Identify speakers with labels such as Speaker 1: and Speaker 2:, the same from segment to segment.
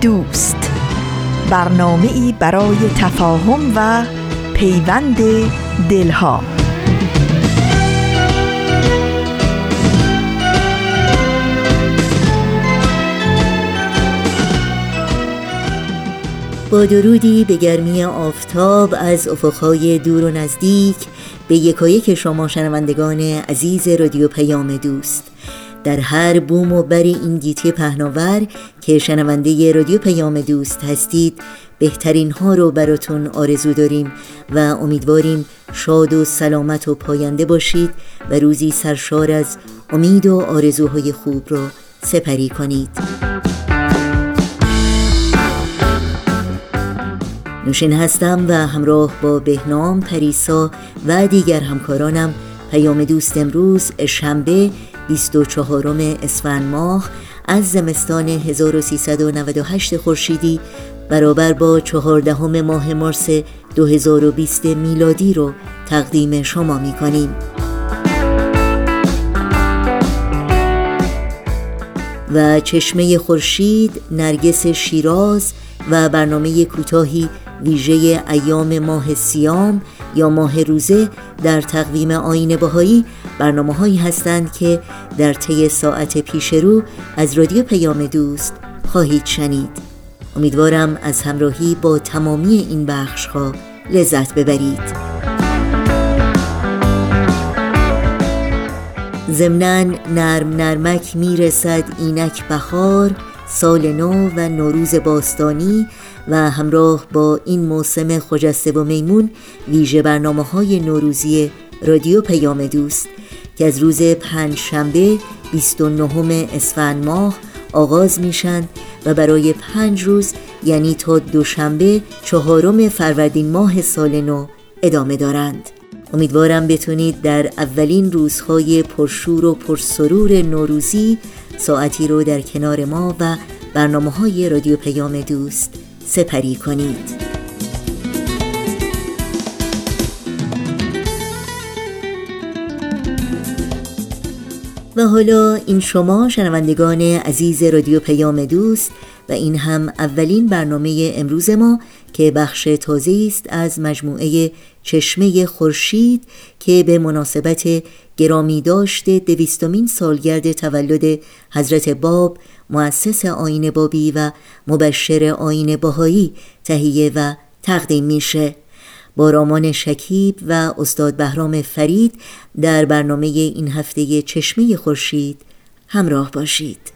Speaker 1: دوست. برنامه ای برای تفاهم و پیوند دلها.
Speaker 2: با درودی به گرمی آفتاب از افقهای دور و نزدیک به یکایک شما شنوندگان عزیز رادیو پیام دوست. در هر بوم و بر این گیتی پهناور که شنونده رادیو پیام دوست هستید بهترین ها رو براتون آرزو داریم و امیدواریم شاد و سلامت و پاینده باشید و روزی سرشار از امید و آرزوهای خوب رو سپری کنید. نوشین هستم و همراه با بهنام پریسا و دیگر همکارانم پیام دوست امروز شنبه 24 اسفند ماه از زمستان 1398 خورشیدی برابر با 14 ماه مارس 2020 میلادی رو تقدیم شما می کنیم. و چشمه خورشید، نرگس شیراز و برنامه کوتاهی ویژه ایام ماه سیام یا ماه روزه در تقویم آین بهایی برنامه هایی هستند که در طی ساعت پیش رو از رادیو پیام دوست خواهید شنید. امیدوارم از همراهی با تمامی این بخش ها لذت ببرید. زمنان نرم نرمک می‌رسد اینک بهار سال نو و نوروز باستانی و همراه با این موسم خجسته و میمون ویژه برنامه های نوروزی رادیو پیام دوست که از روز پنج شنبه 29 اسفند ماه آغاز میشن و برای پنج روز یعنی تا دوشنبه چهارم فروردین ماه سال نو ادامه دارند. امیدوارم بتونید در اولین روزهای پرشور و پرسرور نوروزی ساعتی رو در کنار ما و برنامه های رادیو پیام دوست سپری کنید. و حالا این شما شنوندگان عزیز رادیو پیام دوست و این هم اولین برنامه امروز ما که بخش تازه است از مجموعه چشمه خورشید که به مناسبت گرامی داشته دویستمین سالگرد تولد حضرت باب مؤسس آین بابی و مبشر آین باهایی تهیه و تقدیم میشه. با رامان شکیب و استاد بهرام فرید در برنامه این هفته چشمه خورشید همراه باشید.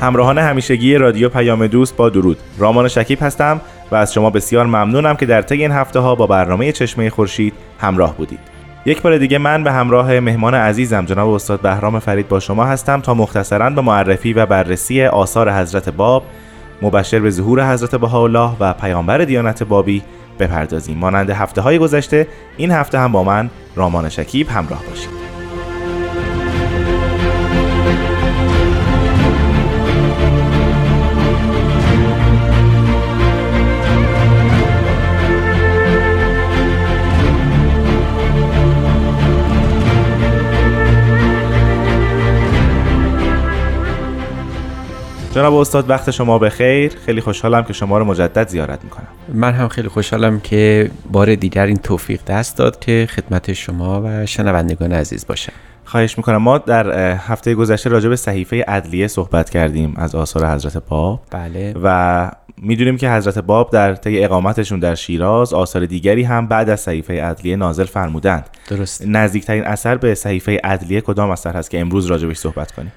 Speaker 3: همراهان همیشگی رادیو پیام دوست با درود. رامان شکیب هستم و از شما بسیار ممنونم که در طی این هفته ها با برنامه چشمه خورشید همراه بودید. یک بار دیگه من به همراه مهمان عزیزم جناب استاد بهرام فرید با شما هستم تا مختصرا به معرفی و بررسی آثار حضرت باب مبشر به ظهور حضرت بهاءالله و پیامبر دیانت بابی بپردازیم. مانند هفته های گذشته این هفته هم با من رامان شکیب همراه باشید. جناب استاد وقت شما بخیر. خیلی خوشحالم که شما رو مجدد زیارت می‌کنم.
Speaker 4: من هم خیلی خوشحالم که بار دیگر این توفیق دست داد که خدمت شما و شنوندگان عزیز باشم
Speaker 3: خواهش می‌کنم. ما در هفته گذشته راجع به صحیفه ادلیه صحبت کردیم از آثار حضرت باب.
Speaker 4: بله.
Speaker 3: و می‌دونیم که حضرت باب در طی اقامتشون در شیراز آثار دیگری هم بعد از صحیفه ادلیه نازل فرمودند.
Speaker 4: درست.
Speaker 3: نزدیکترین اثر به صحیفه ادلیه کدام اثر هست که امروز راجبش صحبت کنیم؟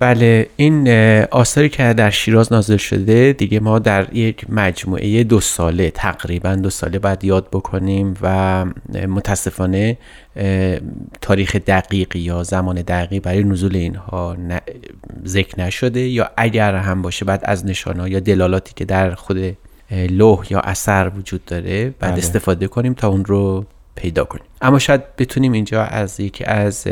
Speaker 4: بله این آثاری که در شیراز نازل شده دیگه ما در یک مجموعه دو ساله تقریبا دو ساله باید یاد بکنیم و متاسفانه تاریخ دقیقی یا زمان دقیقی برای نزول اینها ذکر نشده یا اگر هم باشه بعد از نشانه یا دلالاتی که در خود لوح یا اثر وجود داره بعد بله. استفاده کنیم تا اون رو پیدا کنیم اما شاید بتونیم اینجا از یکی از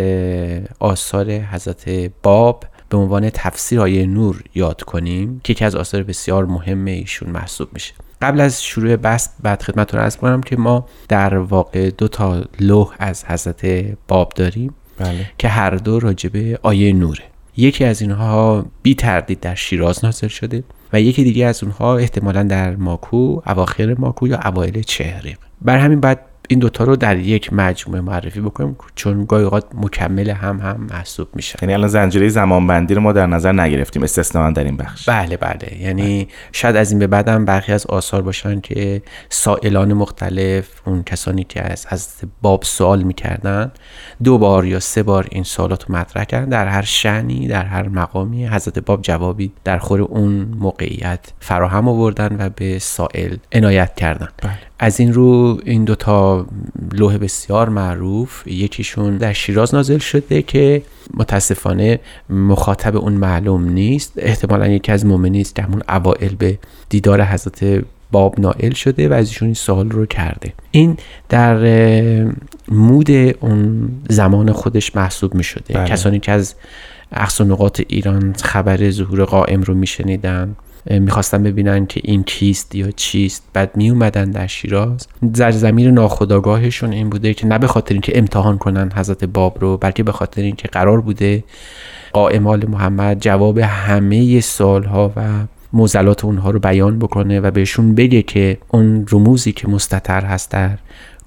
Speaker 4: آثار حضرت باب به عنوان تفسیر آیه نور یاد کنیم که یکی از آثار بسیار مهم ایشون محسوب میشه. قبل از شروع بحث بعد خدمتتون ارز کنم که ما در واقع دو تا لوح از حضرت باب داریم
Speaker 3: بله.
Speaker 4: که هر دو راجبه آیه نوره. یکی از اینها بی تردید در شیراز نازل شده و یکی دیگه از اونها احتمالا در ماکو اواخر ماکو یا اوایل چهریق بر همین بعد این دوتا رو در یک مجموعه معرفی بکنیم چون گاهی اوقات مکمل هم هم محسوب میشه.
Speaker 3: یعنی الان زنجیره زمانبندی رو ما در نظر نگرفتیم استثنا در این بخش.
Speaker 4: بله بله. یعنی بله. شاید از این به بعدم برخی از آثار باشن که سائلان مختلف اون کسانی که از از باب سوال می‌کردن دو بار یا سه بار این سوالات رو مطرح کردن. در هر شعنی در هر مقامی حضرت باب جوابی در خور اون موقعیت فراهم آوردن و به سائل عنایت کردن.
Speaker 3: بله.
Speaker 4: از این رو این دوتا لوح بسیار معروف یکیشون در شیراز نازل شده که متاسفانه مخاطب اون معلوم نیست. احتمالا یکی از مؤمنین است که همون اوائل به دیدار حضرت باب نائل شده و از ایشون این سوال رو کرده. این در مود اون زمان خودش محسوب می شده بله. کسانی که از اقصا نقاط ایران خبر ظهور قائم رو میشنیدن. می‌خواستن ببینن که این کیست یا چیست. بعد می اومدن در شیراز. در زمین ناخداگاهشون این بوده که نه به خاطر اینکه امتحان کنن حضرت باب رو بلکه به خاطر اینکه قرار بوده قائمال محمد جواب همه سالها و موزلات اونها رو بیان بکنه و بهشون بگه که اون رموزی که مستطر هست در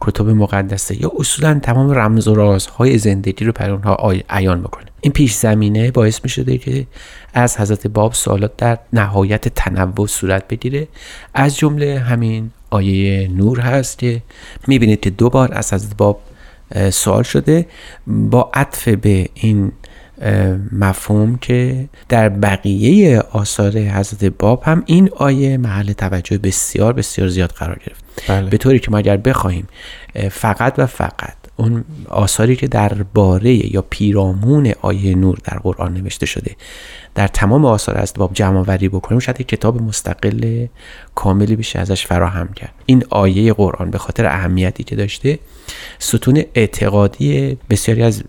Speaker 4: کتب مقدسه یا اصولا تمام رمز و رازهای زندگی رو پر اونها عیان بکنه. این پیش زمینه باعث می شده که از حضرت باب سوالات در نهایت تنوع صورت بگیره. از جمله همین آیه نور هست که می‌بینید که دو بار از حضرت باب سوال شده. با عطف به این مفهوم که در بقیه آثار حضرت باب هم این آیه محل توجه بسیار بسیار زیاد قرار گرفت.
Speaker 3: بله.
Speaker 4: به طوری که ما اگر بخواهیم فقط و فقط اون آثاری که در باره یا پیرامون آیه نور در قرآن نوشته شده در تمام آثار از باب جمع آوری بکنیم شاید یک کتاب مستقل کاملی بشه ازش فراهم کرد. این آیه قرآن به خاطر اهمیتی که داشته ستون اعتقادی بسیاری از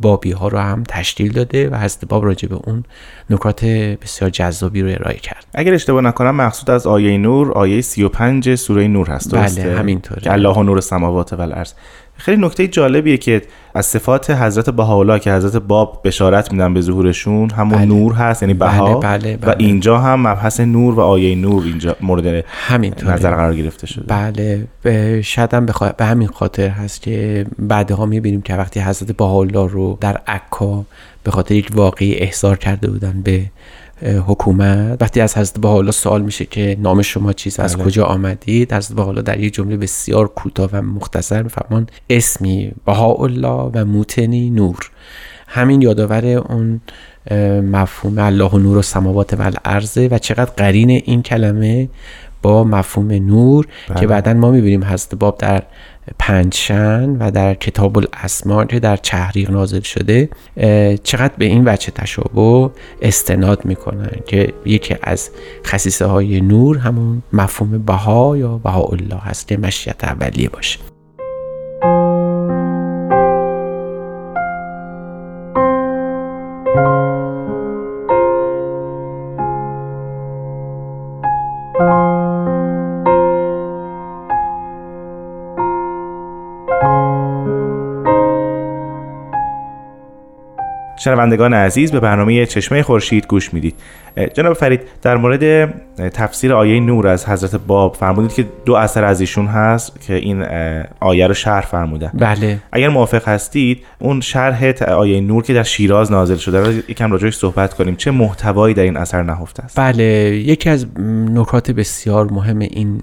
Speaker 4: بابی ها رو هم تشکیل داده و حضرت باب راجع به اون نکات بسیار جذابی رو ارائه کرد.
Speaker 3: اگر اشتباه نکنم مقصود از آیه نور آیه 35 سوره نور هست
Speaker 4: بله همینطوره.
Speaker 3: الله نور السماوات و الارض خیلی نکته جالبیه که از صفات حضرت بهاءالله که حضرت باب بشارت میدن به ظهورشون همون بله. نور هست یعنی بها
Speaker 4: بله بله
Speaker 3: بله. و اینجا هم مبحث نور و آیه نور اینجا مورد
Speaker 4: همینطوره.
Speaker 3: نظر قرار گرفته شده
Speaker 4: بله شاید هم بخوا... به همین خاطر هست که بعدها می‌بینیم که وقتی حضرت بهاءالله رو در عکا به خاطر یک واقعی احضار کرده بودن به حکومت وقتی از حضرت حالا سوال میشه که نام شما چیست از بله. کجا آمدید حضرت حالا در یک جمله بسیار کوتاه و مختصر میفرمان اسمی الله و موتنی نور همین یادآور اون مفهوم الله و نور و سماوات و الارض و چقدر قرین این کلمه با مفهوم نور بله. که بعدا ما می‌بینیم حضرت باب در پنجشن و در کتاب الاسما که در چهریق نازل شده چقدر به این وجه تشابه استناد می‌کنن که یکی از خصیصه های نور همون مفهوم بها یا بها الله هست که مشیت اولیه باشه.
Speaker 3: شنوندگان عزیز به برنامه چشمه خورشید گوش می‌دید. جناب فرید در مورد تفسیر آیه نور از حضرت باب فرمودید که دو اثر از ایشون هست که این آیه رو شرح فرمودن
Speaker 4: بله.
Speaker 3: اگر موافق هستید اون شرح آیه نور که در شیراز نازل شده رو یکم راجعش صحبت کنیم. چه محتوایی در این اثر نهفته است؟
Speaker 4: بله. یکی از نکات بسیار مهم این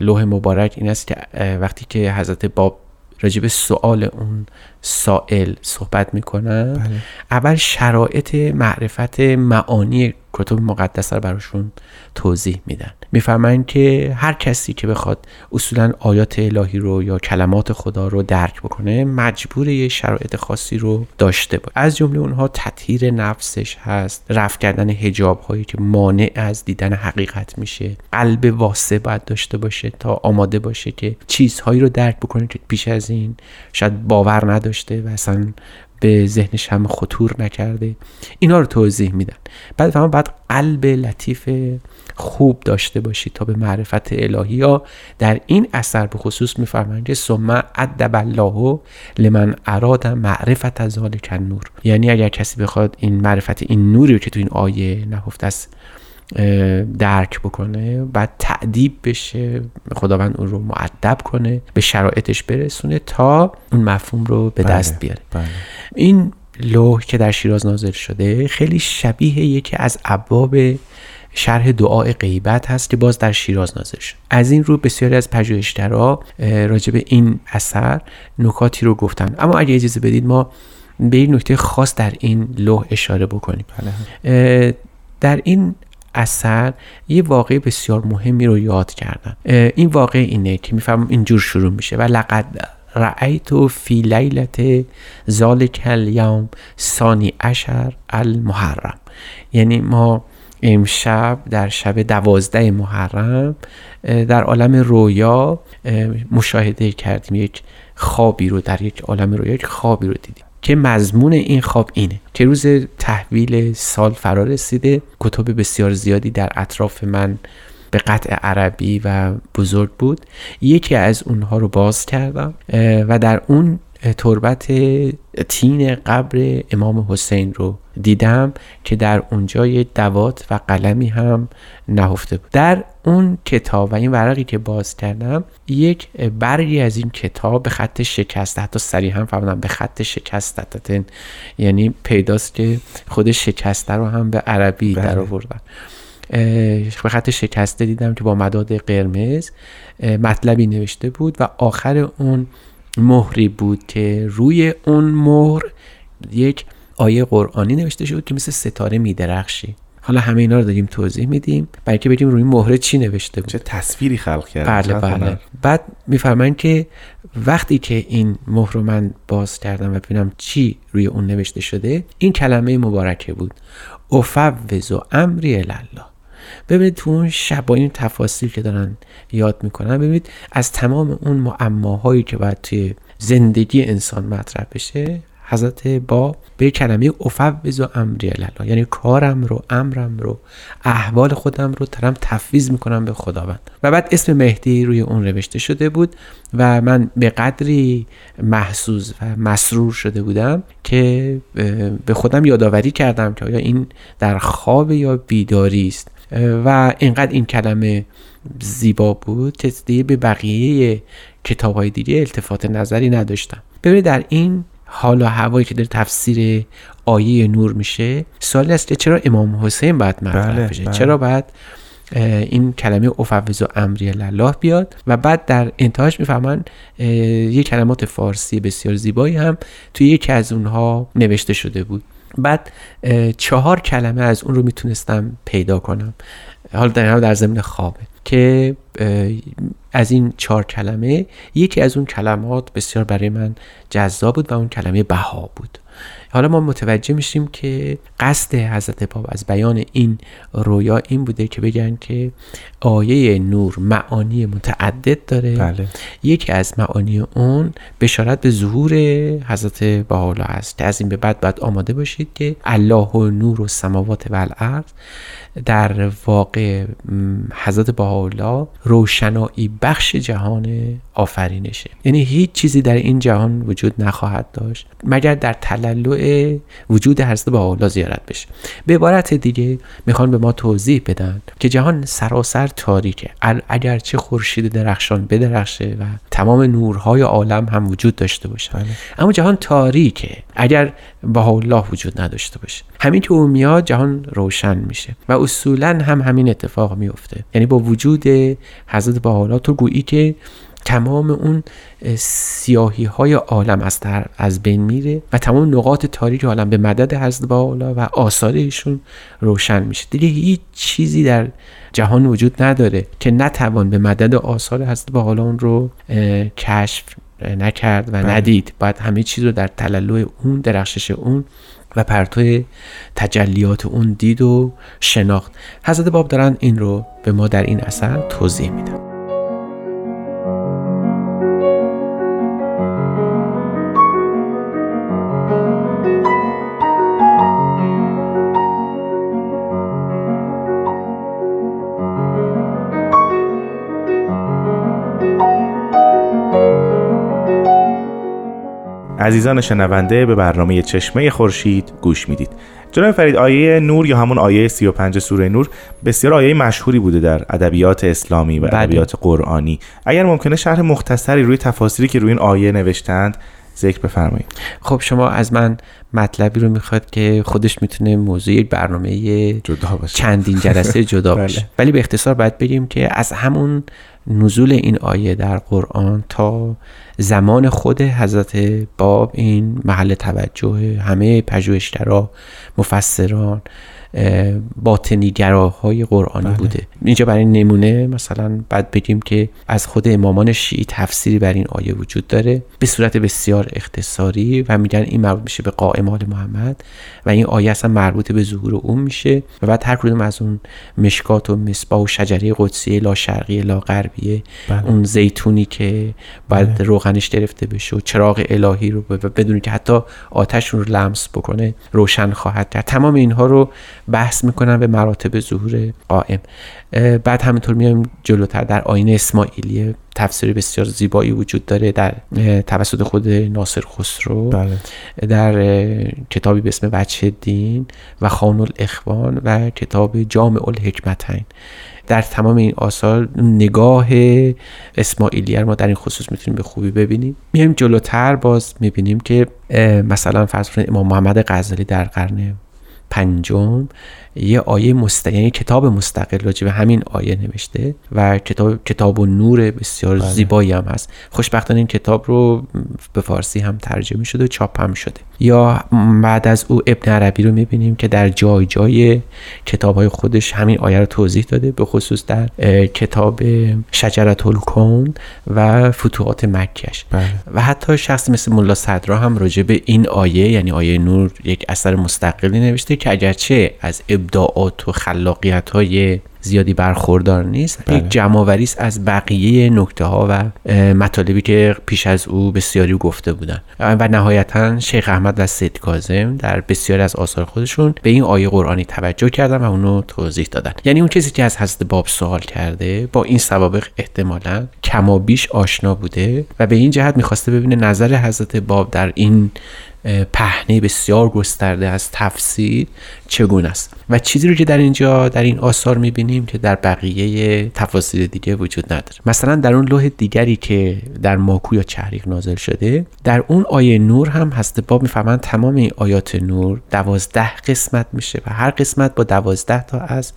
Speaker 4: لوح مبارک این است که وقتی که حضرت باب راجب سوال اون سائل صحبت می‌کنن بله. اول شرایط معرفت معانی کتب مقدس رو براشون توضیح میدن. میفرمایند که هر کسی که بخواد اصولا آیات الهی رو یا کلمات خدا رو درک بکنه مجبور یه شرایط خاصی رو داشته باشه. از جمله اونها تطهیر نفسش هست رفع کردن هجاب هایی که مانع از دیدن حقیقت میشه. قلب واسه باید داشته باشه تا آماده باشه که چیزهایی رو درک بکنه که پیش از این شاید باور نداشته و اصلا به ذهنش هم خطور نکرده. اینا رو توضیح میدن. بعد فهم بعد قلب لطیف خوب داشته باشید تا به معرفت الهی. یا در این اثر به خصوص میفرمایند که ثم ادب الله لمن اراد معرفت از ذالک نور یعنی اگر کسی بخواد این معرفت این نوری رو که تو این آیه نهفته است درک بکنه بعد تعدیب بشه خداوند اون رو معدب کنه به شرایطش برسونه تا اون مفهوم رو به دست بیاره
Speaker 3: بله.
Speaker 4: این لوح که در شیراز نازل شده خیلی شبیه یکی از ابواب شرح دعای غیبت هست که باز در شیراز نازل شد از این رو بسیاری از پژوهشگرا راجع به این اثر نکاتی رو گفتن اما اگه اجازه بدید ما به این نکته خاص در این لوح اشاره بکنیم
Speaker 3: بله.
Speaker 4: در این اثر یه واقع بسیار مهمی رو یاد کردن. این واقع اینه که می‌فهمم اینجور شروع میشه. و لقد رأیت فی لیلت ذالک الیوم ثانی اشر المحرم. یعنی ما امشب در شب دوازده محرم در عالم رویا مشاهده کردیم. یک خوابی رو در یک عالم رویا یک خوابی رو دیدیم. که مضمون این خواب اینه که روز تحویل سال فرا رسیده. کتب بسیار زیادی در اطراف من به قطع عربی و بزرگ بود. یکی از اونها رو باز کردم و در اون تربت تین قبر امام حسین رو دیدم که در اونجا یه دوات و قلمی هم نهفته بود در اون کتاب و این ورقی که باز کردم یک برگی از این کتاب به خط شکسته حتی سریع هم فهمدم به خط شکسته یعنی پیداست که خود شکسته رو هم به عربی
Speaker 3: بله.
Speaker 4: در آوردن به خط شکسته دیدم که با مداد قرمز مطلبی نوشته بود و آخر اون مهری بود که روی اون مهر یک آیه قرآنی نوشته شد که مثل ستاره میدرخشی. حالا همه اینا رو داریم توضیح میدیم برای که بگیم روی مهره چی نوشته بود.
Speaker 3: چه تصویری خلق کرد؟
Speaker 4: بله بله. بعد میفرمایند که وقتی که این مهر رو من باز کردم و ببینم چی روی اون نوشته شده این کلمه مبارکه بود. افوض و امری الله ببینید تو اون شب با این تفاصیل که دارن یاد می‌کنن ببینید از تمام اون معماهایی که باید توی زندگی انسان مطرح بشه حضرت با به کلمه افوض و امری الله یعنی کارم رو امرم رو احوال خودم رو ترم تفویض می‌کنم به خداوند. و بعد اسم مهدی روی اون نوشته شده بود و من به قدری محسوس و مسرور شده بودم که به خودم یادآوری کردم که آیا این در خواب یا بیداری است. و اینقدر این کلمه زیبا بود که دیگه به بقیه کتاب های دیگه التفات نظری نداشتم. ببینید در این حال و هوایی که داره تفسیر آیه نور میشه سوالی است که چرا امام حسین باید مطرح
Speaker 3: بله،
Speaker 4: بشه؟
Speaker 3: بله.
Speaker 4: چرا باید این کلمه افوض و امری الله بیاد؟ و بعد در انتهاش می‌فهمن یه کلمات فارسی بسیار زیبایی هم توی یکی از اونها نوشته شده بود. بعد چهار کلمه از اون رو می‌تونستم پیدا کنم. حالا در در زمین خوابه. که از این چهار کلمه یکی از اون کلمات بسیار برای من جذاب بود و اون کلمه بها بود. حالا ما متوجه میشیم که قصد حضرت باب از بیان این رویا این بوده که بگن که آیه نور معانی متعدد داره
Speaker 3: بله.
Speaker 4: یکی از معانی اون بشارت به ظهور حضرت بهاءالله است که از این به بعد باید آماده باشید که الله و نور و سماوات و الارض در واقع حضرت بهاءالله روشنایی بخش جهان آفرینشه. یعنی هیچ چیزی در این جهان وجود نخواهد داشت مگر در تلالع وجود حضرت با زیارت بشه. به عبارت دیگه می‌خوان به ما توضیح بدن که جهان سراسر تاریکه. اگرچه خورشید درخشان بدرخشه و تمام نورهای عالم هم وجود داشته باشه. بله. اما جهان تاریکه اگر با الله وجود نداشته باشه. همین که او میاد جهان روشن میشه. و اصولا هم همین اتفاق میفته یعنی با وجود حضرت با تو گویی که تمام اون سیاهی های عالم از, از بین میره و تمام نقاط تاریک عالم به مدد حضرت بالا و آثار ایشون روشن میشه. دیگه هیچ چیزی در جهان وجود نداره که نتوان به مدد آثار حضرت بالا اون رو کشف نکرد و بله. ندید. باید همه چیز رو در تلالو اون درخشش اون و پرتو تجلیات اون دید و شناخت. حضرت باب دارن این رو به ما در این اثر توضیح میدن.
Speaker 3: عزیزان شنونده به برنامه چشمه خورشید گوش می‌دید. جناب فرید آیه نور یا همون آیه 35 سوره نور بسیار آیه مشهوری بوده در ادبیات اسلامی و بله. ادبیات قرآنی. اگر ممکنه شرح مختصری روی تفاسیری که روی این آیه نوشتند ذکر بفرمایید.
Speaker 4: خب شما از من مطلبی رو می‌خواد که خودش می‌تونه موضوع برنامه
Speaker 3: جدا باشه.
Speaker 4: چندین جلسه جدا بله. باشه ولی به اختصار باید بگیم که از همون نزول این آیه در قرآن تا زمان خود حضرت باب این محل توجه همه پژوهشگرا مفسران باطنیگراهای قرآنی بله. بوده اینجا برای نمونه مثلا بعد بگیم که از خود امامان شیعی تفسیری بر این آیه وجود داره به صورت بسیار اختصاری و میگن این مربوط میشه به قائم محمد و این آیه اصلا مربوط به ظهور اون میشه و بعد هر کدوم از اون مشکات و مصباح و شجره قدسیه لا شرقیه لا غربیه بله. اون زیتونی که باید بله. روغنش گرفته بشه و چراغ الهی رو بدونی که حتی آتش رو لمس بکنه روشن خواهد کرد تمام اینها رو بحث می‌کنن به مراتب ظهور قائم. بعد همینطور میایم جلوتر. در آینه اسماعیلی تفسیر بسیار زیبایی وجود داره در توسط خود ناصر خسرو. بله. در کتابی به اسم بچه دین و خان الاخوان و کتاب جامع الحکمتین. در تمام این آثار نگاه اسماعیلی ما در این خصوص می‌تونیم به خوبی ببینیم. میایم جلوتر باز می‌بینیم که مثلا فرض امام محمد غزالی در قرن پنجم یه آیه مست... یعنی کتاب مستقل راجع به همین آیه نوشته و کتاب کتاب و نور بسیار بله. زیبایی هم هست خوشبختانه این کتاب رو به فارسی هم ترجمه شده و چاپ هم شده یا بعد از او ابن عربی رو می‌بینیم که در جای جای کتاب های خودش همین آیه رو توضیح داده به خصوص در کتاب شجرت الکون و فتوحات مکش بله. و حتی شخص مثل ملا صدرا هم راجع به این آیه یعنی آیه نور یک اثر مستقلی نوشته که اگرچه از ابداعات و خلاقیت های زیادی برخوردار نیست. بله. یک جمعآوری است از بقیه نکته ها و مطالبی که پیش از او بسیاری گفته بودن. و نهایتا شیخ احمد و سید کاظم در بسیاری از آثار خودشون به این آیه قرآنی توجه کردن و اونو توضیح دادن. یعنی اون کسی که از حضرت باب سوال کرده با این سوابق احتمالا کما بیش آشنا بوده و به این جهت می‌خواسته ببینه نظر حضرت باب در این پهنه بسیار گسترده از تفسیر چگونه است. و چیزی رو که در اینجا در این آثار می‌بینیم که در بقیه تفاسیر دیگه وجود نداره. مثلا در اون لوح دیگری که در ماکو یا چهریق نازل شده در اون آیه نور هم هست. باب می‌فهمن تمام این آیات نور دوازده قسمت میشه و هر قسمت با دوازده تا از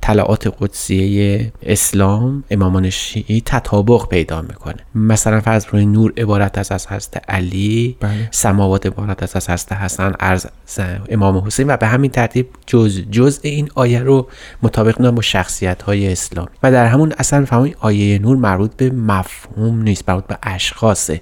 Speaker 4: طلعات قدسیه اسلام امامان شیعی تطابق پیدا می‌کنه. مثلا فرض روی نور عبارت از از حضرت علی بله. سماوات عبارت از از حضرت حسن عرض امام حسین و به همین ترتیب جز جز این آیه رو مطابق با شخصیت های اسلام و در همون اصل فهمید آیه نور مربوط به مفهوم نیست مربوط به اشخاصه.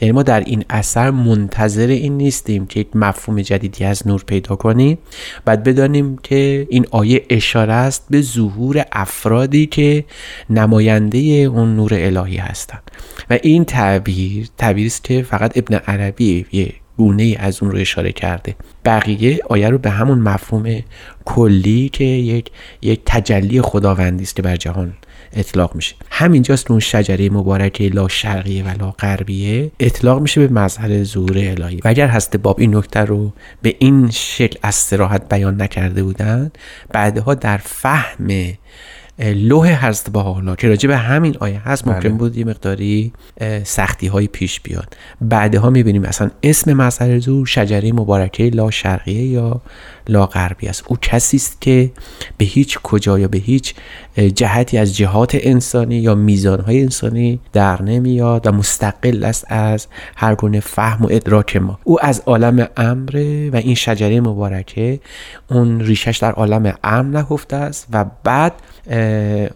Speaker 4: یعنی ما در این اثر منتظر این نیستیم که یک مفهوم جدیدی از نور پیدا کنیم بعد بدانیم که این آیه اشاره است به ظهور افرادی که نماینده اون نور الهی هستند. و این تعبیر تعبیری است که فقط ابن عربی گونه ای از اون رو اشاره کرده. بقیه آیه رو به همون مفهوم کلی که یک یک تجلی خداوندی است که بر جهان اطلاق میشه. همینجاست اون شجره مبارکه لا شرقیه و لا غربیه اطلاق میشه به مظهر ظهور الهی. و اگر هست باب این نکته رو به این شکل از سراحت بیان نکرده بودن بعدها در فهم لوح هست با حالا که راجع به همین آیه هست ممکن
Speaker 3: بله.
Speaker 4: بود یه مقداری سختی های پیش بیاد بعدها می‌بینیم اصلا اسم مظهر زور شجره مبارکه لا شرقیه یا لا غربی است. او کسی است که به هیچ کجا یا به هیچ جهتی از جهات انسانی یا میزانهای انسانی در نمیاد و مستقل است از هر گونه فهم و ادراک ما. او از عالم امره و این شجره مبارکه اون ریشش در عالم امر نهفته است و بعد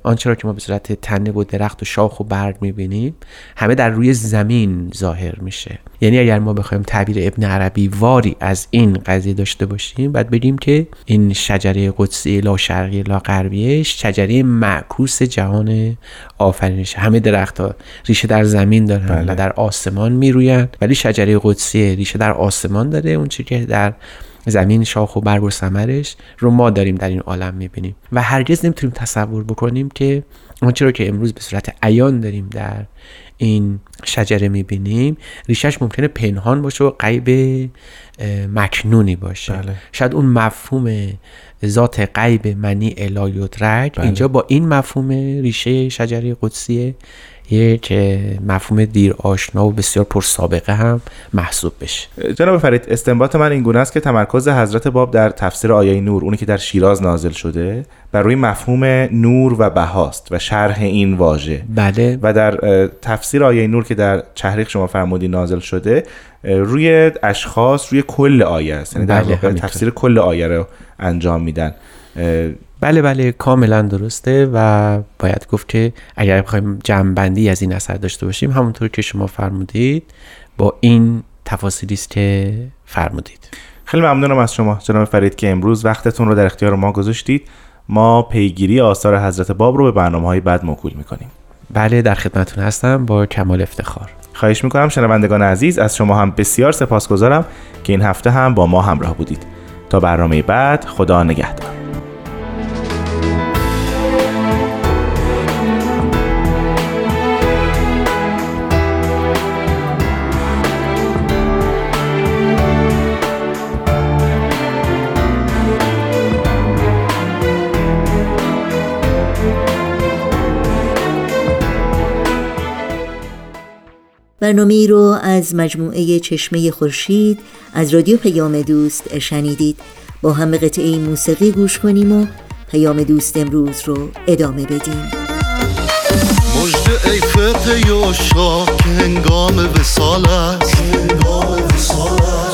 Speaker 4: آنچه را که ما به صورت تنه و درخت و شاخ و برگ می‌بینیم همه در روی زمین ظاهر میشه. یعنی اگر ما بخوایم تعبیر ابن عربی واری از این قضیه داشته باشیم بعد بگیم که این شجره قدسی لا شرقی لا غربیه شجره معکوس جهان آفرینش همه درخت ها ریشه در زمین دارن
Speaker 3: بله.
Speaker 4: و در آسمان می‌روین ولی شجره قدسی ریشه در آسمان داره اون چیزی که در زمین شاخ و برگ و ثمرش رو ما داریم در این عالم می‌بینیم و هرگز نمی‌تونیم تصور بکنیم که آنچه رو که امروز به صورت عیان داریم در این شجره می‌بینیم ریشش ممکنه پنهان باشه و اه، مکنونی باشه
Speaker 3: بله.
Speaker 4: شاید اون مفهوم ذات غیب منی الا یدرک
Speaker 3: بله.
Speaker 4: اینجا با این مفهوم ریشه شجره قدسیه یک مفهوم دیر آشنا و بسیار پرسابقه هم محسوب بشه.
Speaker 3: جناب فرید استنباط من این گونه است که تمرکز حضرت باب در تفسیر آیه نور اونی که در شیراز نازل شده بر روی مفهوم نور و بهاست و شرح این واژه.
Speaker 4: بله.
Speaker 3: و در تفسیر آیه نور که در چهریق شما فرمودی نازل شده روی اشخاص روی کل آیه است. یعنی در
Speaker 4: بله،
Speaker 3: واقع. تفسیر کل آیه رو انجام میدن.
Speaker 4: بله بله کاملا درسته و باید گفت که اگر بخوایم جمعبندی از این اثر داشته باشیم همونطور که شما فرمودید با این تفاصیلی است که فرمودید.
Speaker 3: خیلی ممنونم از شما جناب فرید که امروز وقتتون رو در اختیار ما گذاشتید. ما پیگیری آثار حضرت باب رو به برنامه های بعد موکول می‌کنیم.
Speaker 4: بله در خدمتون هستم با کمال افتخار.
Speaker 3: خواهش می‌کنم شنوندگان عزیز از شما هم بسیار سپاسگزارم که این هفته هم با ما همراه بودید. تا برنامه بعد خدا نگهدار.
Speaker 2: برنامه ای رو از مجموعه چشمه خورشید از رادیو پیام دوست شنیدید. با هم به قطعه موسیقی گوش کنیم و پیام دوست امروز رو ادامه بدیم.
Speaker 5: مجد ای فتح یوشا که هنگام وسال است. نه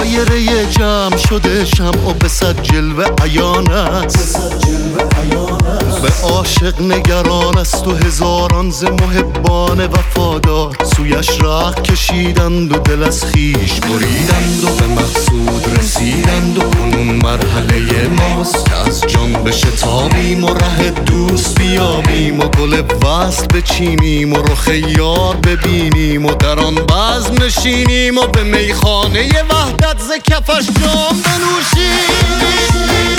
Speaker 5: و در دایره جمع شده شمع و به صد جلوه عیان است. به عاشق نگران است و هزاران ز محبان وفادار. سویش راه کشیدند و دل از خیش بریدند و به مقصود رسیدند و کنون مرحله ماست که از جان بشتابیم و ره دوست بیابیم و گل وصل بچینیم و رخ یار ببینیم و در آن بزم نشینیم و به میخانه وحدت ز جام جام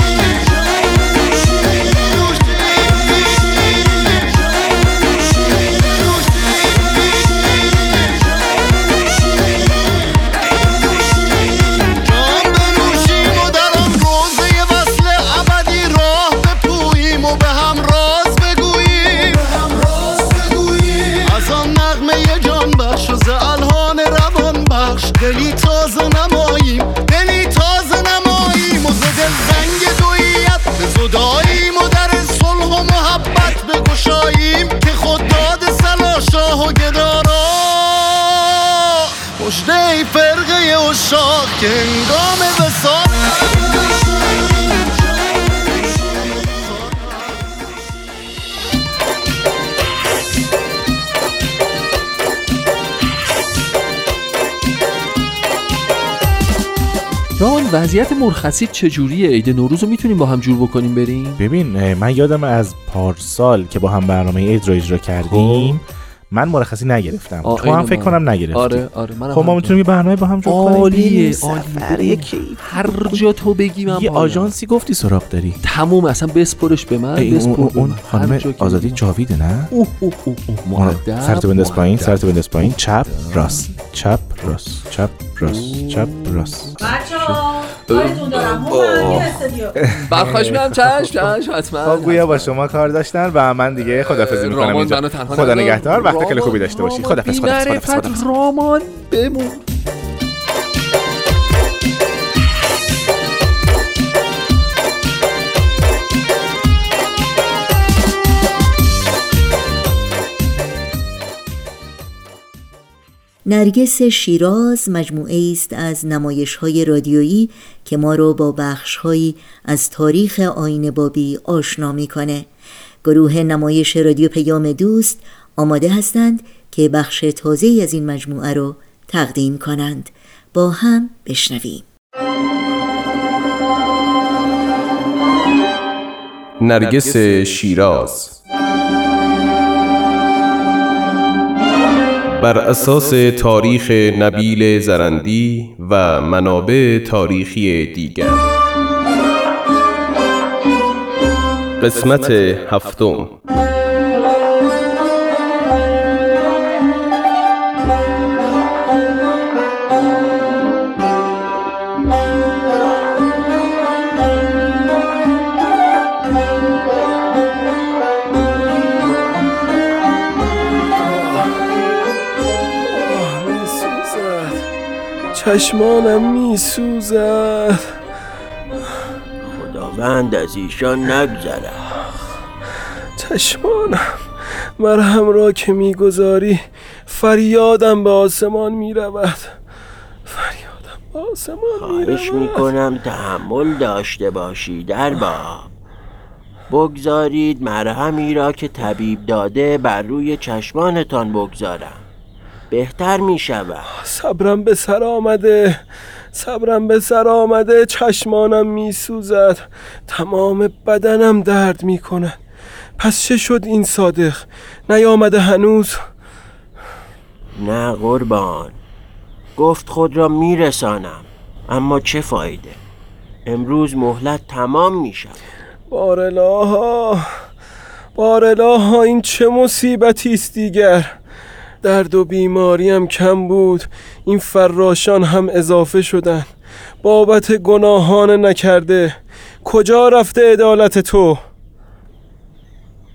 Speaker 5: که انگام وسال
Speaker 6: ران وضعیت مرخصی چجوریه؟ عید نوروز رو می‌تونیم با هم جور بکنیم بریم؟
Speaker 3: ببین من یادم از پارسال که با هم برنامه عید رو اجرا کردیم. من مرخصی نگرفتم. تو هم فکر
Speaker 6: من-
Speaker 3: کنم نگرفتی.
Speaker 6: آره آره منم
Speaker 3: خب ما. می‌تونیم یه برنامه با هم جور کنیم.
Speaker 6: عالیه عالیه هر جا تو بگی من
Speaker 3: یه. آژانسی گفتی سراغ داری.
Speaker 6: تموم اصلا بسپرش به من بسپر
Speaker 3: اون,
Speaker 6: من.
Speaker 3: خانم آزادی. جاویده نه؟
Speaker 6: اوه اوه اوه
Speaker 3: سرت بنداز پایین. سرت بنداز پایین. چپ راست. چپ راست. چپ. راست. چپ راست.
Speaker 6: برخواش میرم چشم چشم حتما.
Speaker 3: خب گویا با شما کار داشتن و من دیگه خدافظی می‌کنم اینجا. خدا. نگهدار. وقت خیلی خوبی داشته باشی.
Speaker 6: رامان،
Speaker 3: خدافظ خدافظ خدافظ
Speaker 6: بی‌معرفت،
Speaker 3: خدافظ
Speaker 6: رامان بمون.
Speaker 2: نرگس شیراز مجموعه است از نمایش های رادیویی که ما را با بخش از تاریخ آین بابی آشنا می‌کنه. گروه نمایش رادیو پیام دوست آماده هستند که بخش تازه از این مجموعه را تقدیم کنند. با هم بشنویم.
Speaker 7: نرگس شیراز بر اساس تاریخ نبیل زرندی و منابع تاریخی دیگر. قسمت هفتم.
Speaker 8: چشمانم میسوزد.
Speaker 9: خداوند از ایشان نگذره.
Speaker 8: چشمانم مرهم را که می‌گذاری فریادم به آسمان می‌رود. فریادم به آسمان
Speaker 9: خواهش
Speaker 8: می‌رود
Speaker 9: می‌کنم تحمل داشته باشی در باب بگذارید مرهمی را که طبیب داده بر روی چشمانتان بگذارم. بهتر می شود
Speaker 8: صبرم به سر آمده صبرم به سر آمده چشمانم میسوزد. تمام بدنم درد می‌کند. پس چه شد این صادق؟ نیامده هنوز؟
Speaker 9: نه قربان. گفت خود را میرسانم اما چه فایده؟ امروز مهلت تمام می شود
Speaker 8: بارلاها بارلاها این چه مصیبتی است دیگر؟ درد و بیماریم کم بود. این فراشان هم اضافه شدن. بابت گناهان نکرده. کجا رفته عدالت تو؟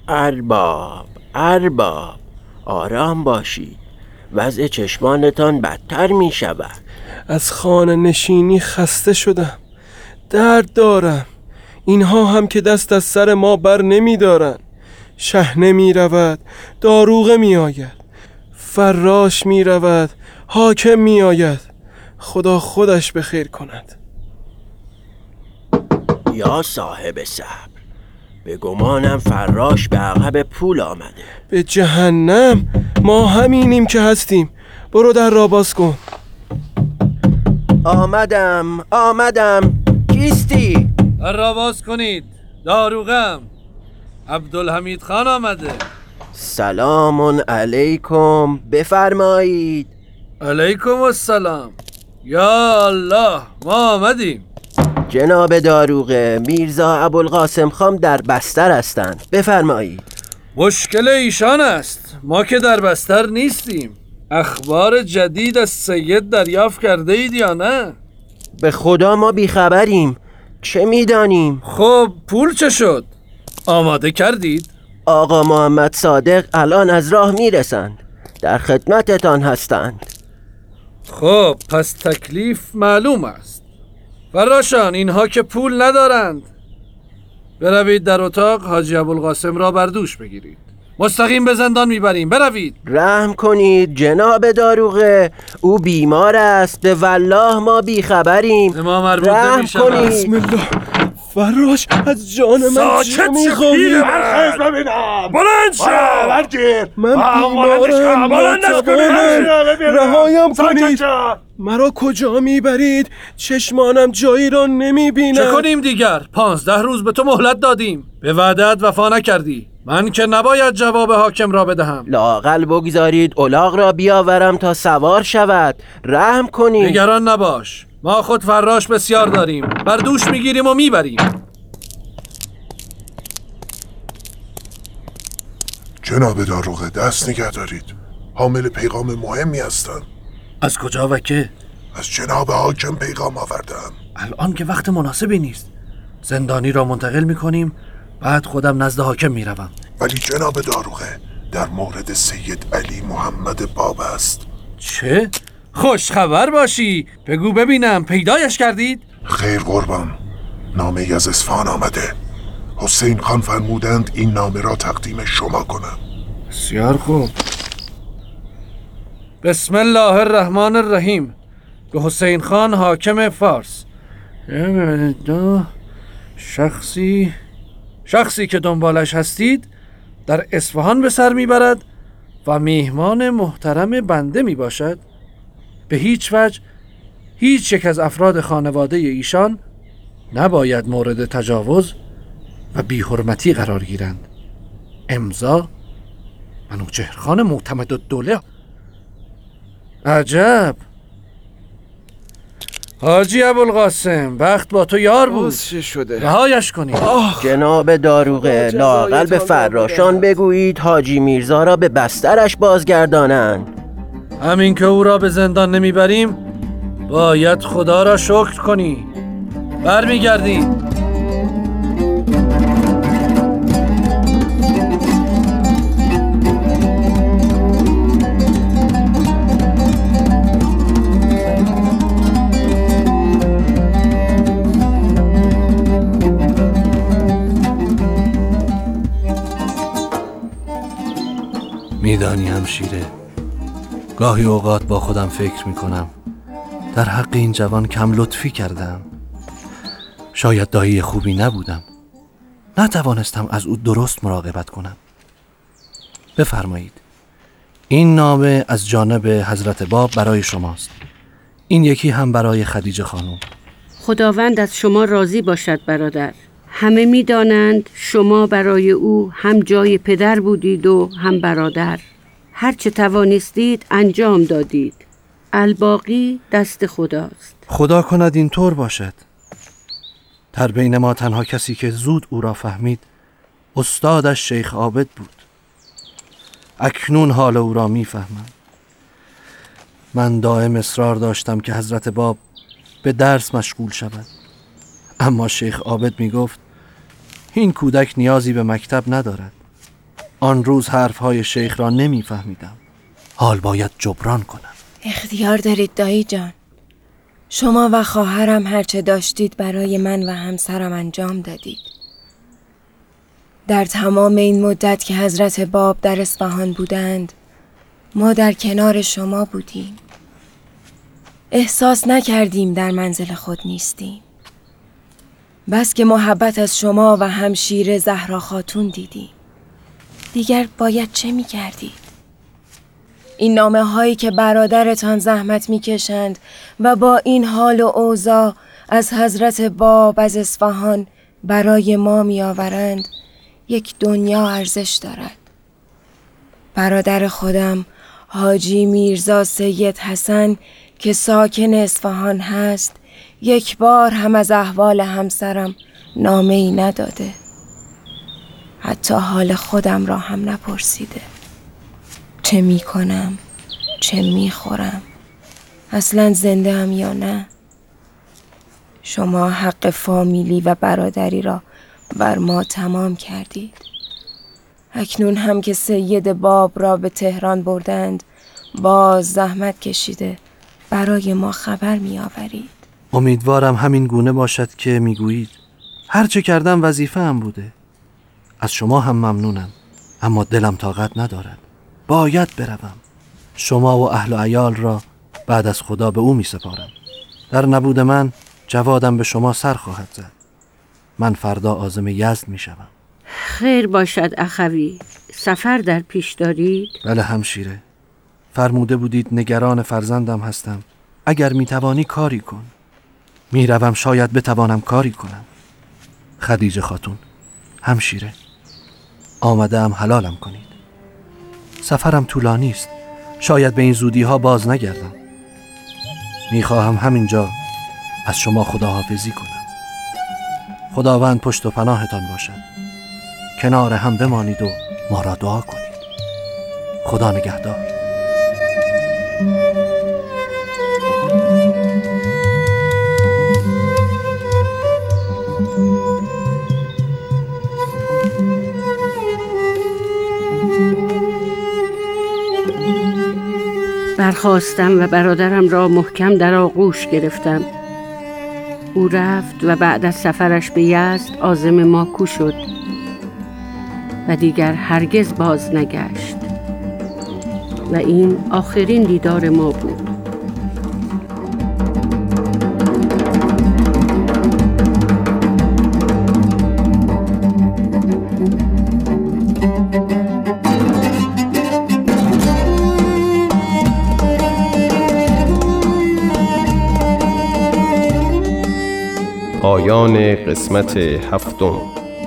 Speaker 9: ارباب ارباب آرام باشید وضع چشمانتان بدتر می شود.
Speaker 8: از خانه نشینی خسته شدم. درد دارم. اینها هم که دست از سر ما بر نمی دارن. شهنه می رود. داروغه می آید. فراش می رود حاکم می آید خدا خودش به خیر کند.
Speaker 9: یا صاحب صبر به گمانم فراش به عقب پول آمده.
Speaker 8: به جهنم؟ ما همینیم که هستیم. برو در را باز کن.
Speaker 9: آمدم آمدم. کیستی؟
Speaker 10: در را باز کنید. داروغم. عبدالحمید خان آمده.
Speaker 9: سلام علیکم. بفرمایید.
Speaker 10: علیکم السلام. یا الله ما آمدیم.
Speaker 9: جناب داروغه میرزا ابوالقاسم خان در بستر هستند. بفرمایید.
Speaker 10: مشکل ایشان است. ما که در بستر نیستیم. اخبار جدید از سید دریافت کرده اید یا نه؟
Speaker 9: به خدا ما بیخبریم. چه می‌دانیم؟
Speaker 10: خب پول چه شد؟ آماده کردید؟
Speaker 9: آقا محمد صادق الان از راه می‌رسند. در خدمتتان هستند.
Speaker 10: خب پس تکلیف معلوم است. فراشان اینها که پول ندارند. بروید در اتاق حاجی ابوالقاسم را بر دوش بگیرید. مستقیم به زندان می‌بریم. بروید.
Speaker 9: رحم کنید جناب داروغه. او بیمار است. به والله ما بیخبریم.
Speaker 10: ما مربوط
Speaker 9: رحم. کنید.
Speaker 8: بسم الله. فراش از جان من چه
Speaker 11: پیر برخیز ببینم بلند شو. برگیر
Speaker 8: من بیمارم. ناتوانم. رهایم کنید. مرا کجا می‌برید؟ چشمانم جایی را نمی‌بینم
Speaker 10: چه کنیم دیگر؟ پانزده روز به تو مهلت دادیم. به وعدت وفا نکردی. من که نباید جواب حاکم را بدهم.
Speaker 9: لاقل بگذارید الاغ را بیاورم تا سوار شود. رحم کنید
Speaker 10: نگران نباش. ما خود فراش بسیار داریم. بر دوش می‌گیریم و می‌بریم.
Speaker 12: جناب داروغه دست نگه دارید. حامل پیغام مهمی هستند
Speaker 10: از کجا و که؟
Speaker 12: از جناب حاکم پیغام آوردم.
Speaker 10: الان که وقت مناسبی نیست. زندانی را منتقل می‌کنیم بعد خودم نزد حاکم می‌روم.
Speaker 12: ولی جناب داروغه در مورد سید علی محمد باب است.
Speaker 10: چه؟ خوش خبر باشی. بگو ببینم پیدایش کردید؟
Speaker 12: خیر قربان. نامه از اصفهان آمده. حسین خان فرمودند این نامه را تقدیم شما کنم.
Speaker 10: بسیار خوب. بسم الله الرحمن الرحیم. به حسین خان حاکم فارس. دو شخصی شخصی که دنبالش هستید در اصفهان به سر می‌برد و میهمان محترم بنده می باشد به هیچ وجه هیچ یک از افراد خانواده ایشان نباید مورد تجاوز و بیحرمتی قرار گیرند. امضا منوچهرخان معتمد الدوله عجب! حاجی ابوالقاسم وقت با تو یار بود.
Speaker 8: چه شده؟
Speaker 10: رهایش کنید
Speaker 9: جناب داروغه لاقل به فراشان بگویید حاجی میرزا را به بسترش بازگردانند.
Speaker 10: همین که او را به زندان نمی‌بریم باید خدا را شکر کنی. برمیگردیم. میدانی همشیره. گاهی اوقات با خودم فکر می‌کنم. در حق این جوان کم لطفی کردم. شاید دایی خوبی نبودم. نتوانستم از او درست مراقبت کنم. بفرمایید. این نامه از جانب حضرت باب برای شماست. این یکی هم برای خدیجه خانم.
Speaker 13: خداوند از شما راضی باشد برادر. همه می دانند شما برای او هم جای پدر بودید و هم برادر. هرچه توانستید انجام دادید. الباقی دست خداست.
Speaker 10: خدا کند این طور باشد. در بین ما تنها کسی که زود او را فهمید استادش شیخ عابد بود. اکنون حال او را می‌فهمم. من دائم اصرار داشتم که حضرت باب به درس مشغول شود. اما شیخ عابد می گفت این کودک نیازی به مکتب ندارد. آن روز حرفهای شیخ را نمیفهمیدم. حال باید جبران کنم.
Speaker 14: اختیار دارید دایی جان. شما و خواهرم هرچه داشتید برای من و همسرم انجام دادید. در تمام این مدت که حضرت باب در اصفهان بودند ما در کنار شما بودیم. احساس نکردیم در منزل خود نیستیم. بس که محبت از شما و همشیر زهرا خاتون دیدیم دیگر باید چه می کردید؟ این نامه هایی که برادرتان زحمت می کشند و با این حال و اوضاع از حضرت باب از اصفهان برای ما می آورند یک دنیا ارزش دارد برادر خودم حاجی میرزا سید حسن که ساکن اصفهان هست یک بار هم از احوال همسرم نامه ای نداده. حتی حال خودم را هم نپرسیده. چه می کنم؟ چه می خورم؟ اصلا زنده هم یا نه؟ شما حق فامیلی و برادری را بر ما تمام کردید. اکنون هم که سید باب را به تهران بردند باز زحمت کشیده برای ما خبر می آورید
Speaker 10: امیدوارم همین گونه باشد که می‌گویید هرچه کردم وظیفه هم بوده. از شما هم ممنونم اما دلم طاقت ندارد. باید بروم. شما و اهل و عیال را بعد از خدا به او می سپارم در نبود من جوادم به شما سر خواهد زد. من فردا آزم یزد می شوم
Speaker 13: خیر باشد اخوی. سفر در پیش دارید؟
Speaker 10: بله همشیره. فرموده بودید نگران فرزندم هستم. اگر می توانی کاری کن. می روم شاید بتوانم کاری کنم. خدیجه خاتون همشیره. آمده ام حلالم کنید. سفرم طولانی است. شاید به این زودی ها باز نگردم. می‌خواهم همینجا از شما خداحافظی کنم. خداوند پشت و پناهتان باشد. کنار هم بمانید و ما را دعا کنید. خدا نگهدار.
Speaker 13: برخواستم و برادرم را محکم در آغوش گرفتم. او رفت و بعد از سفرش به یزد آزم ما کو شد و دیگر هرگز باز نگشت. و این آخرین دیدار ما بود.
Speaker 7: پایان قسمت هفتم.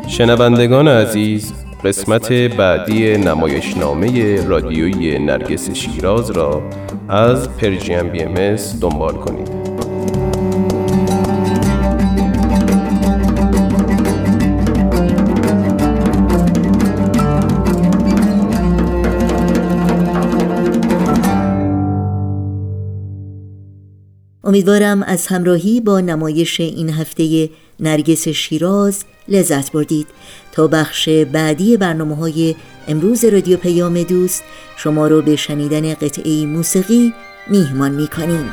Speaker 7: شنوندگان عزیز قسمت بعدی نمایشنامه رادیویی نرگس شیراز را از پرژیم بی ام دنبال کنید.
Speaker 2: امیدوارم از همراهی با نمایش این هفته نرگس شیراز لذت بردید. تا بخش بعدی برنامه های امروز رادیو پیام دوست شما رو به شنیدن قطعه موسیقی میهمان می‌کنیم.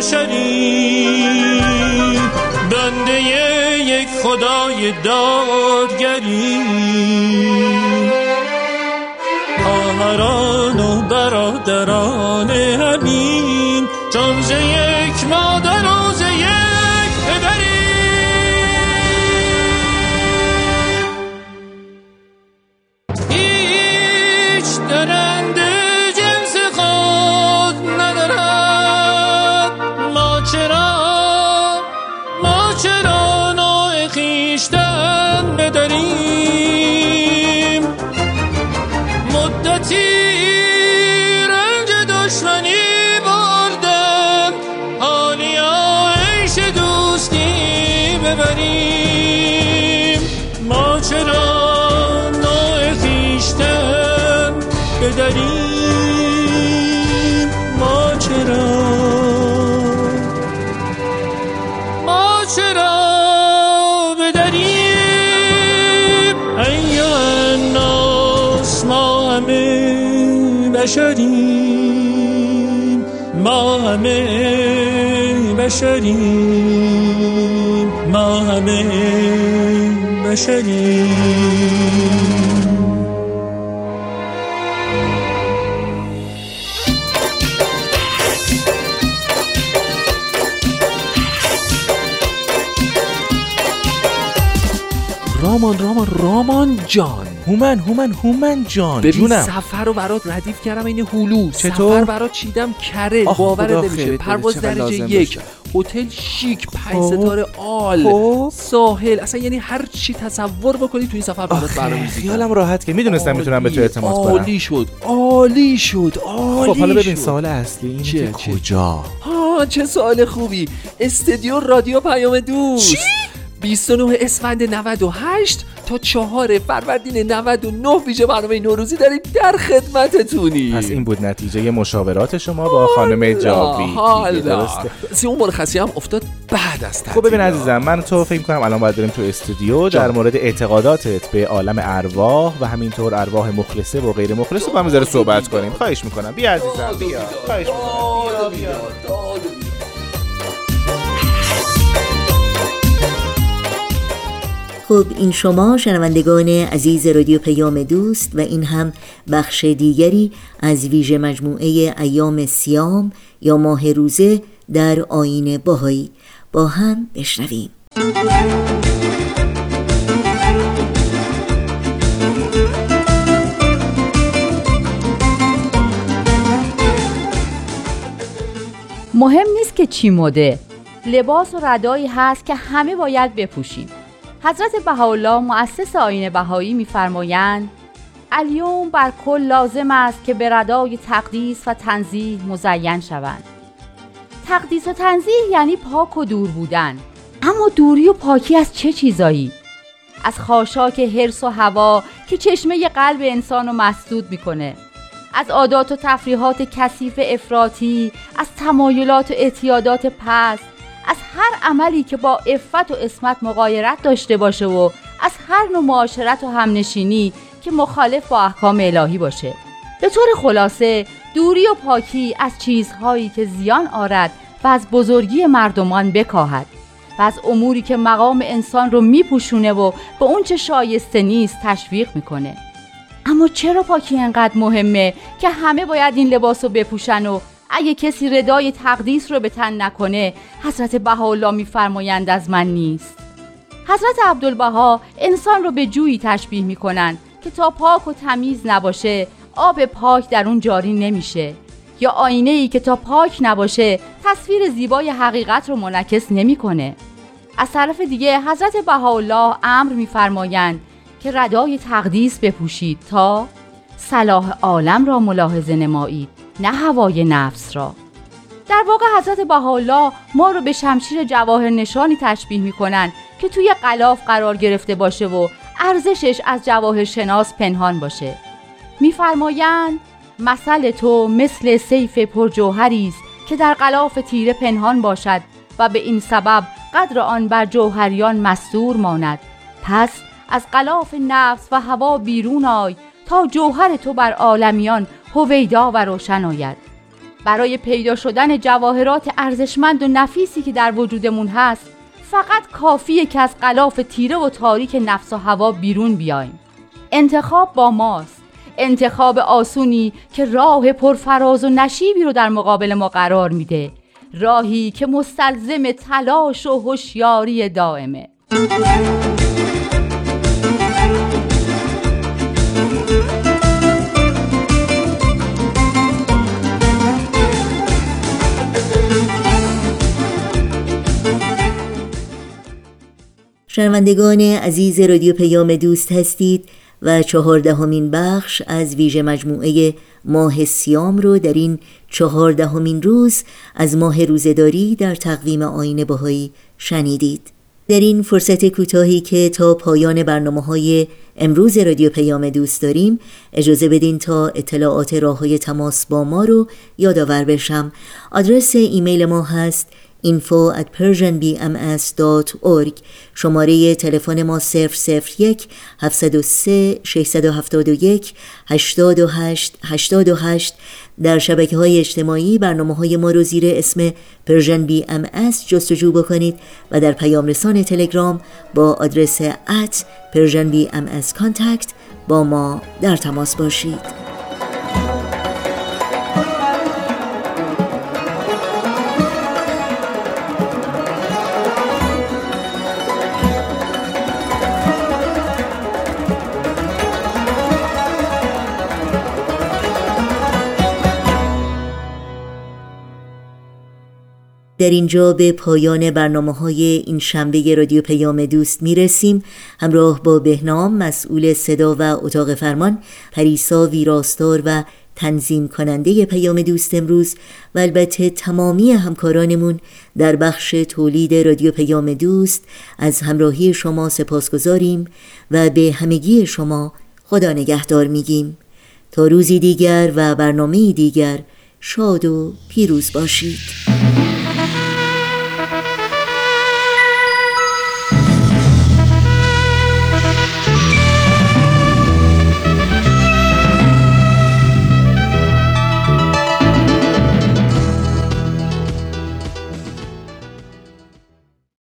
Speaker 15: بشری. بنده یک خدای دادگری. خواهران و برادران همین جانز بشریم ما همه بشریم.
Speaker 6: رامان رامان رامان جان.
Speaker 3: هومن هومن هومن جان.
Speaker 6: ببین سفر رو برات ردیف کردم این هلو
Speaker 3: چطور؟
Speaker 6: سفر برات چیدم کره.
Speaker 3: خدا
Speaker 6: نمیشه. پرواز درجه یک. هتل شیک پنج
Speaker 3: خب.
Speaker 6: ستاره آل
Speaker 3: خب.
Speaker 6: ساحل. اصلا یعنی هر چی تصور بکنی تو این سفر برات برنامه‌ریزی
Speaker 3: خیالم راحت که می‌دونستم می‌تونم به تو اعتماد کنم.
Speaker 6: عالی شد. عالی شد. عالی
Speaker 3: خب حالا ببین. سوال اصلی اینه که؟ کجا؟
Speaker 6: ها چه سوال خوبی. استدیو رادیو پیام دوست. 29 اسفند 98 تا 4 فروردین 99 ویژه برنامه نوروزی داریم در خدمتتونی.
Speaker 3: پس این بود نتیجه مشاورات شما با خانم جاوی
Speaker 6: حالا. سی اون مرخصی هم افتاد بعد از
Speaker 3: خب ببین عزیزم من تو فکر کنم الان باید بریم تو استودیو در مورد اعتقاداتت به عالم ارواح و همینطور ارواح مخلصه و غیر مخلصه با هم صحبت کنیم. خواهش می‌کنم. بیا عزیزم بیا. خواهش می‌کنم. بیا. بیا
Speaker 2: خب این شما شنوندگان عزیز رادیو پیام دوست و این هم بخش دیگری از ویژه مجموعه ایام سیام یا ماه روزه در آین باهایی. با هم بشنویم.
Speaker 16: مهم نیست که چی مده. لباس و ردایی هست که همه باید بپوشیم. حضرت بهاءالله مؤسس آین بهایی میفرمایند الیوم بر کل لازم است که به ردای تقدیس و تنزیه مزین شوند. تقدیس و تنزیه یعنی پاک و دور بودن. اما دوری و پاکی از چه چیزایی؟ از خاشاک حرس و هوا که چشمه قلب انسان رو مسدود می‌کنه. از عادات و تفریحات کثیف افراطی از تمایلات و اعتیادات پست از هر عملی که با افت و اسمت مقایرت داشته باشه و از هر نوع معاشرت و همنشینی که مخالف با احکام الهی باشه. به طور خلاصه دوری و پاکی از چیزهایی که زیان آرد و از بزرگی مردمان بکاهد و از اموری که مقام انسان رو میپوشونه و به اونچه شایسته نیست تشویق می‌کنه. اما چرا پاکی انقدر مهمه که همه باید این لباس رو بپوشن و اگه کسی ردای تقدیس رو به تن نکنه حضرت بهاءالله میفرمایند از من نیست. حضرت عبدالبها انسان رو به جویی تشبیه می‌کنن که تا پاک و تمیز نباشه آب پاک در اون جاری نمیشه. یا آینه ای که تا پاک نباشه تصویر زیبای حقیقت رو منعکس نمی‌کنه. از طرف دیگه حضرت بهاءالله امر میفرمایند که ردای تقدیس بپوشید تا صلاح عالم را ملاحظه نمایید. نه هوای نفس را. در واقع حضرت بهاءالله ما رو به شمشیر جواهر نشانی تشبیه می‌کنن که توی قلاف قرار گرفته باشه و ارزشش از جواهر شناس پنهان باشه. میفرمایند مثل تو مثل سیف پرجوهری است که در قلاف تیره پنهان باشد و به این سبب قدر آن بر جوهریان مستور ماند. پس از قلاف نفس و هوا بیرون آی تا جوهر تو بر عالمیان هویدا و روشن آید. برای پیدا شدن جواهرات ارزشمند و نفیسی که در وجودمون هست فقط کافیه که از قلاف تیره و تاریک نفس و هوا بیرون بیایم. انتخاب با ماست. انتخاب آسونی که راه پرفراز و نشیبی رو در مقابل ما قرار میده. راهی که مستلزم تلاش و هوشیاری دائمه.
Speaker 2: شنوندگان عزیز رادیو پیام دوست هستید و چهاردهمین بخش از ویژه مجموعه ماه سیام رو در این چهاردهمین روز از ماه روزداری در تقویم آین باهایی شنیدید. در این فرصت کوتاهی که تا پایان برنامه های امروز رادیو پیام دوست داریم اجازه بدین تا اطلاعات راه های تماس با ما رو یادآور بشم. آدرس ایمیل ما هست info at persianbms.org شماره تلفن ما 001 703 671 828 828 در شبکه های اجتماعی برنامه های ما رو زیر اسم Persian BM جستجو بکنید و در پیام رسان تلگرام با آدرس at Persian BM با ما در تماس باشید. در اینجا به پایان برنامه های این شنبه رادیو پیام دوست می رسیم همراه با بهنام مسئول صدا و اتاق فرمان پریسا ویراستار و تنظیم کننده پیام دوست امروز و البته تمامی همکارانمون در بخش تولید رادیو پیام دوست از همراهی شما سپاس گذاریم و به همگی شما خدا نگهدار میگیم. تا روزی دیگر و برنامه دیگر شاد و پیروز باشید.